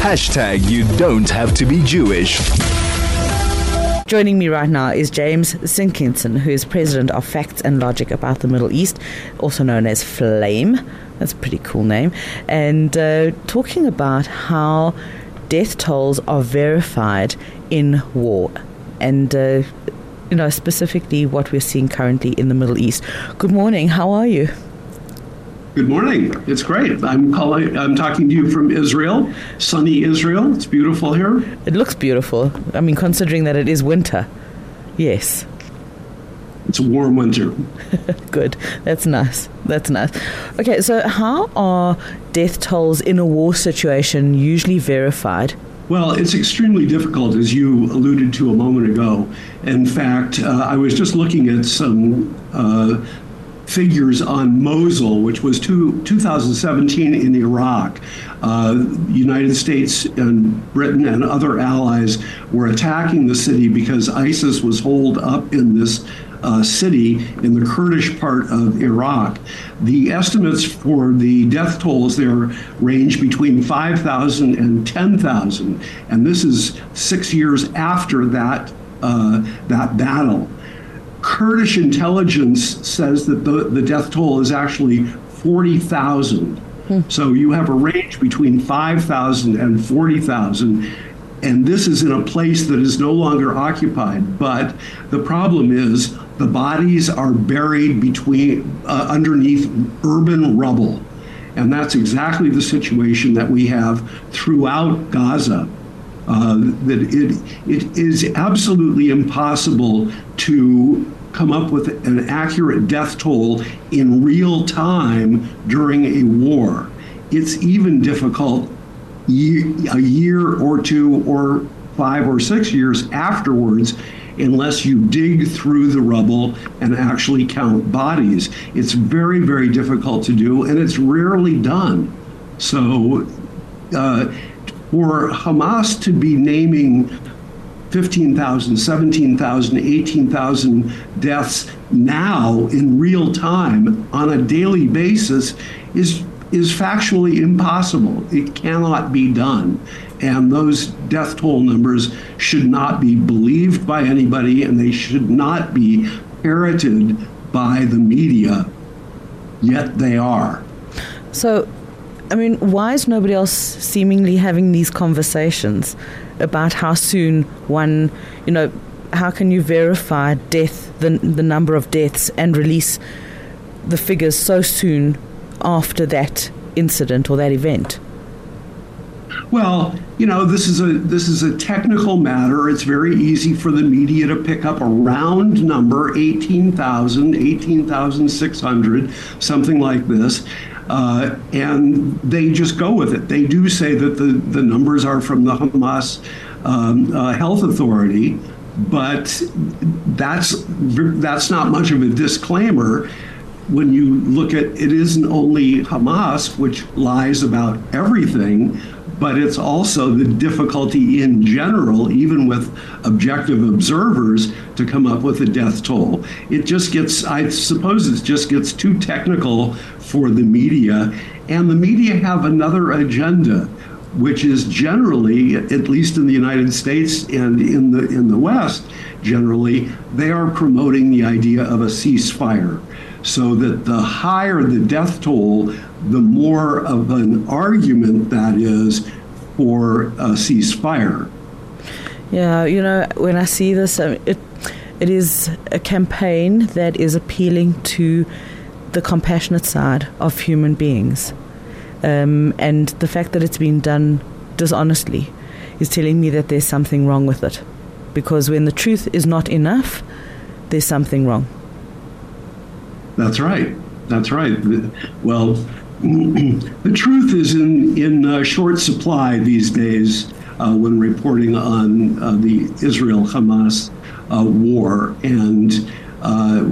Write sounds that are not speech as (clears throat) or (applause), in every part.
Hashtag you don't have to be Jewish. Joining me right now is James Sinkinson, who is president of Facts and Logic About the Middle East, also known as Flame. That's a pretty cool name. And uh, talking about how death tolls are verified in war. And uh, you know, specifically what we're seeing currently in the Middle East. Good morning. How are you? Good morning. It's great. I'm calling. I'm talking to you from Israel, sunny Israel. It's beautiful here. It looks beautiful. I mean, considering that it is winter. Yes. It's a warm winter. (laughs) Good. That's nice. That's nice. Okay, so how are death tolls in a war situation usually verified? Well, it's extremely difficult, as you alluded to a moment ago. In fact, uh, I was just looking at some uh, figures on Mosul, which was two, 2017 in Iraq. Uh, United States and Britain and other allies were attacking the city because ISIS was holed up in this uh, city in the Kurdish part of Iraq. The estimates for the death tolls there range between 5,000 and 10,000, and this is six years after that uh, that battle. Kurdish intelligence says that the, the death toll is actually 40,000. Hmm. So you have a range between 5,000 and 40,000 and this is in a place that is no longer occupied. But the problem is the bodies are buried between uh, underneath urban rubble. And that's exactly the situation that we have throughout Gaza. Uh, that it, it is absolutely impossible to come up with an accurate death toll in real time during a war. It's even difficult a year or two or five or six years afterwards unless you dig through the rubble and actually count bodies. It's very, very difficult to do, and it's rarely done. So, uh, for Hamas to be naming 15,000, 17,000, 18,000 deaths now in real time on a daily basis is is factually impossible. It cannot be done. And those death toll numbers should not be believed by anybody and they should not be parroted by the media, yet they are. So, I mean, why is nobody else seemingly having these conversations about how soon one, you know, how can you verify death, the, the number of deaths, and release the figures so soon after that incident or that event? Well, you know, this is a this is a technical matter. It's very easy for the media to pick up a round number, 18,000, 18,600, something like this. Uh, and they just go with it. They do say that the, the numbers are from the Hamas um, uh, Health Authority, but that's that's not much of a disclaimer when you look at it isn't only Hamas, which lies about everything, but it's also the difficulty in general, even with objective observers, to come up with a death toll. It just gets, I suppose, it just gets too technical for the media, and the media have another agenda. Which is generally, at least in the United States and in the in the West, generally, they are promoting the idea of a ceasefire so that the higher the death toll, the more of an argument that is for a ceasefire. Yeah, you know, when I see this, it it is a campaign that is appealing to the compassionate side of human beings, um, and the fact that it's been done dishonestly is telling me that there's something wrong with it, because when the truth is not enough, there's something wrong. That's right. That's right. Well, (clears throat) the truth is in in uh, short supply these days uh, when reporting on uh, the Israel Hamas uh, war, and uh,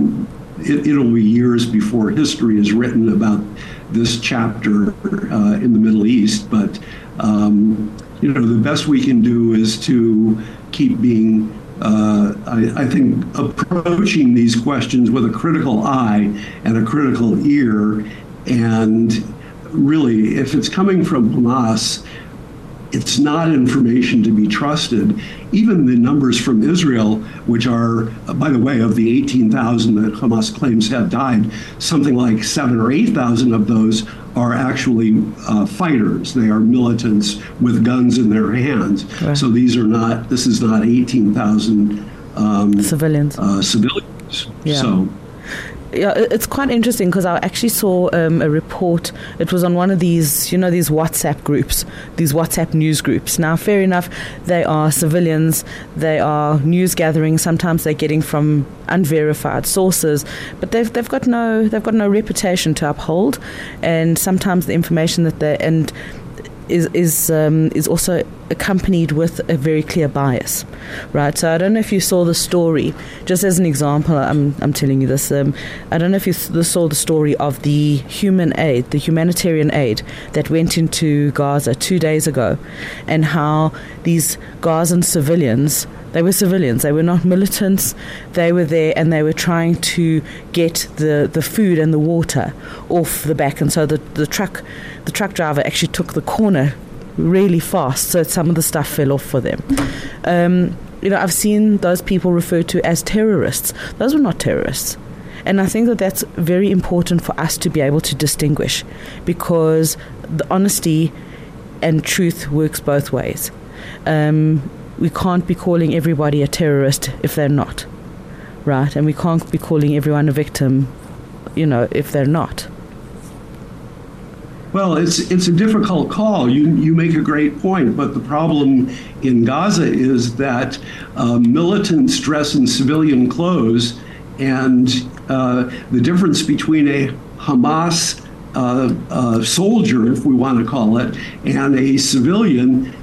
it, will be years before history is written about this chapter uh, in the Middle East. But um, you know, the best we can do is to keep being uh, I, I, think approaching these questions with a critical eye and a critical ear. And really, if it's coming from Hamas, it's not information to be trusted. Even the numbers from Israel, which are, by the way, of the 18,000 that Hamas claims have died, something like seven or 8,000 of those are actually uh, fighters. They are militants with guns in their hands. Right. So these are not, this is not 18,000 um, civilians. Uh, civilians. Yeah. So yeah, it's quite interesting because I actually saw um, a report. It was on one of these, you know, these WhatsApp groups, these WhatsApp news groups. Now, fair enough, they are civilians, they are news gathering. Sometimes they're getting from unverified sources, but they've they've got no they've got no reputation to uphold, and sometimes the information that they and is is um, is also accompanied with a very clear bias, right? So I don't know if you saw the story. Just as an example, I'm I'm telling you this. Um, I don't know if you saw the story of the human aid, the humanitarian aid that went into Gaza two days ago, and how these Gazan civilians they were civilians. They were not militants. They were there and they were trying to get the, the food and the water off the back. And so the, the truck the truck driver actually took the corner really fast, so some of the stuff fell off for them. Um, you know, I've seen those people referred to as terrorists. Those were not terrorists. And I think that that's very important for us to be able to distinguish because the honesty and truth works both ways. Um, we can't be calling everybody a terrorist if they're not, right? And we can't be calling everyone a victim, you know, if they're not. Well, it's it's a difficult call. You you make a great point, but the problem in Gaza is that uh, militants dress in civilian clothes, and uh, the difference between a Hamas uh, uh soldier, if we want to call it, and a civilian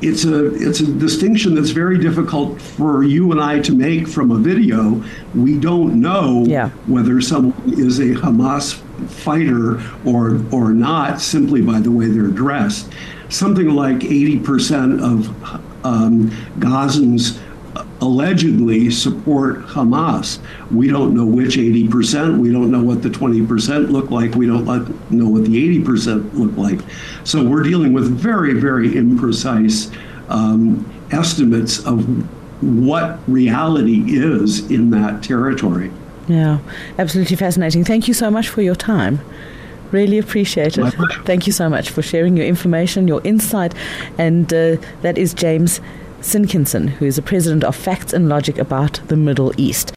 it's a it's a distinction that's very difficult for you and I to make from a video. We don't know yeah. whether someone is a Hamas fighter or or not simply by the way they're dressed. Something like 80% of um, Gazans allegedly support Hamas. We don't know which 80%. We don't know what the 20% look like. We don't know what the 80% look like. So we're dealing with very, very imprecise um, estimates of what reality is in that territory. Yeah, absolutely fascinating. Thank you so much for your time. Really appreciate it. Thank you so much for sharing your information, your insight, and uh, that is James Sinkinson, who is the president of Facts and Logic about the Middle East.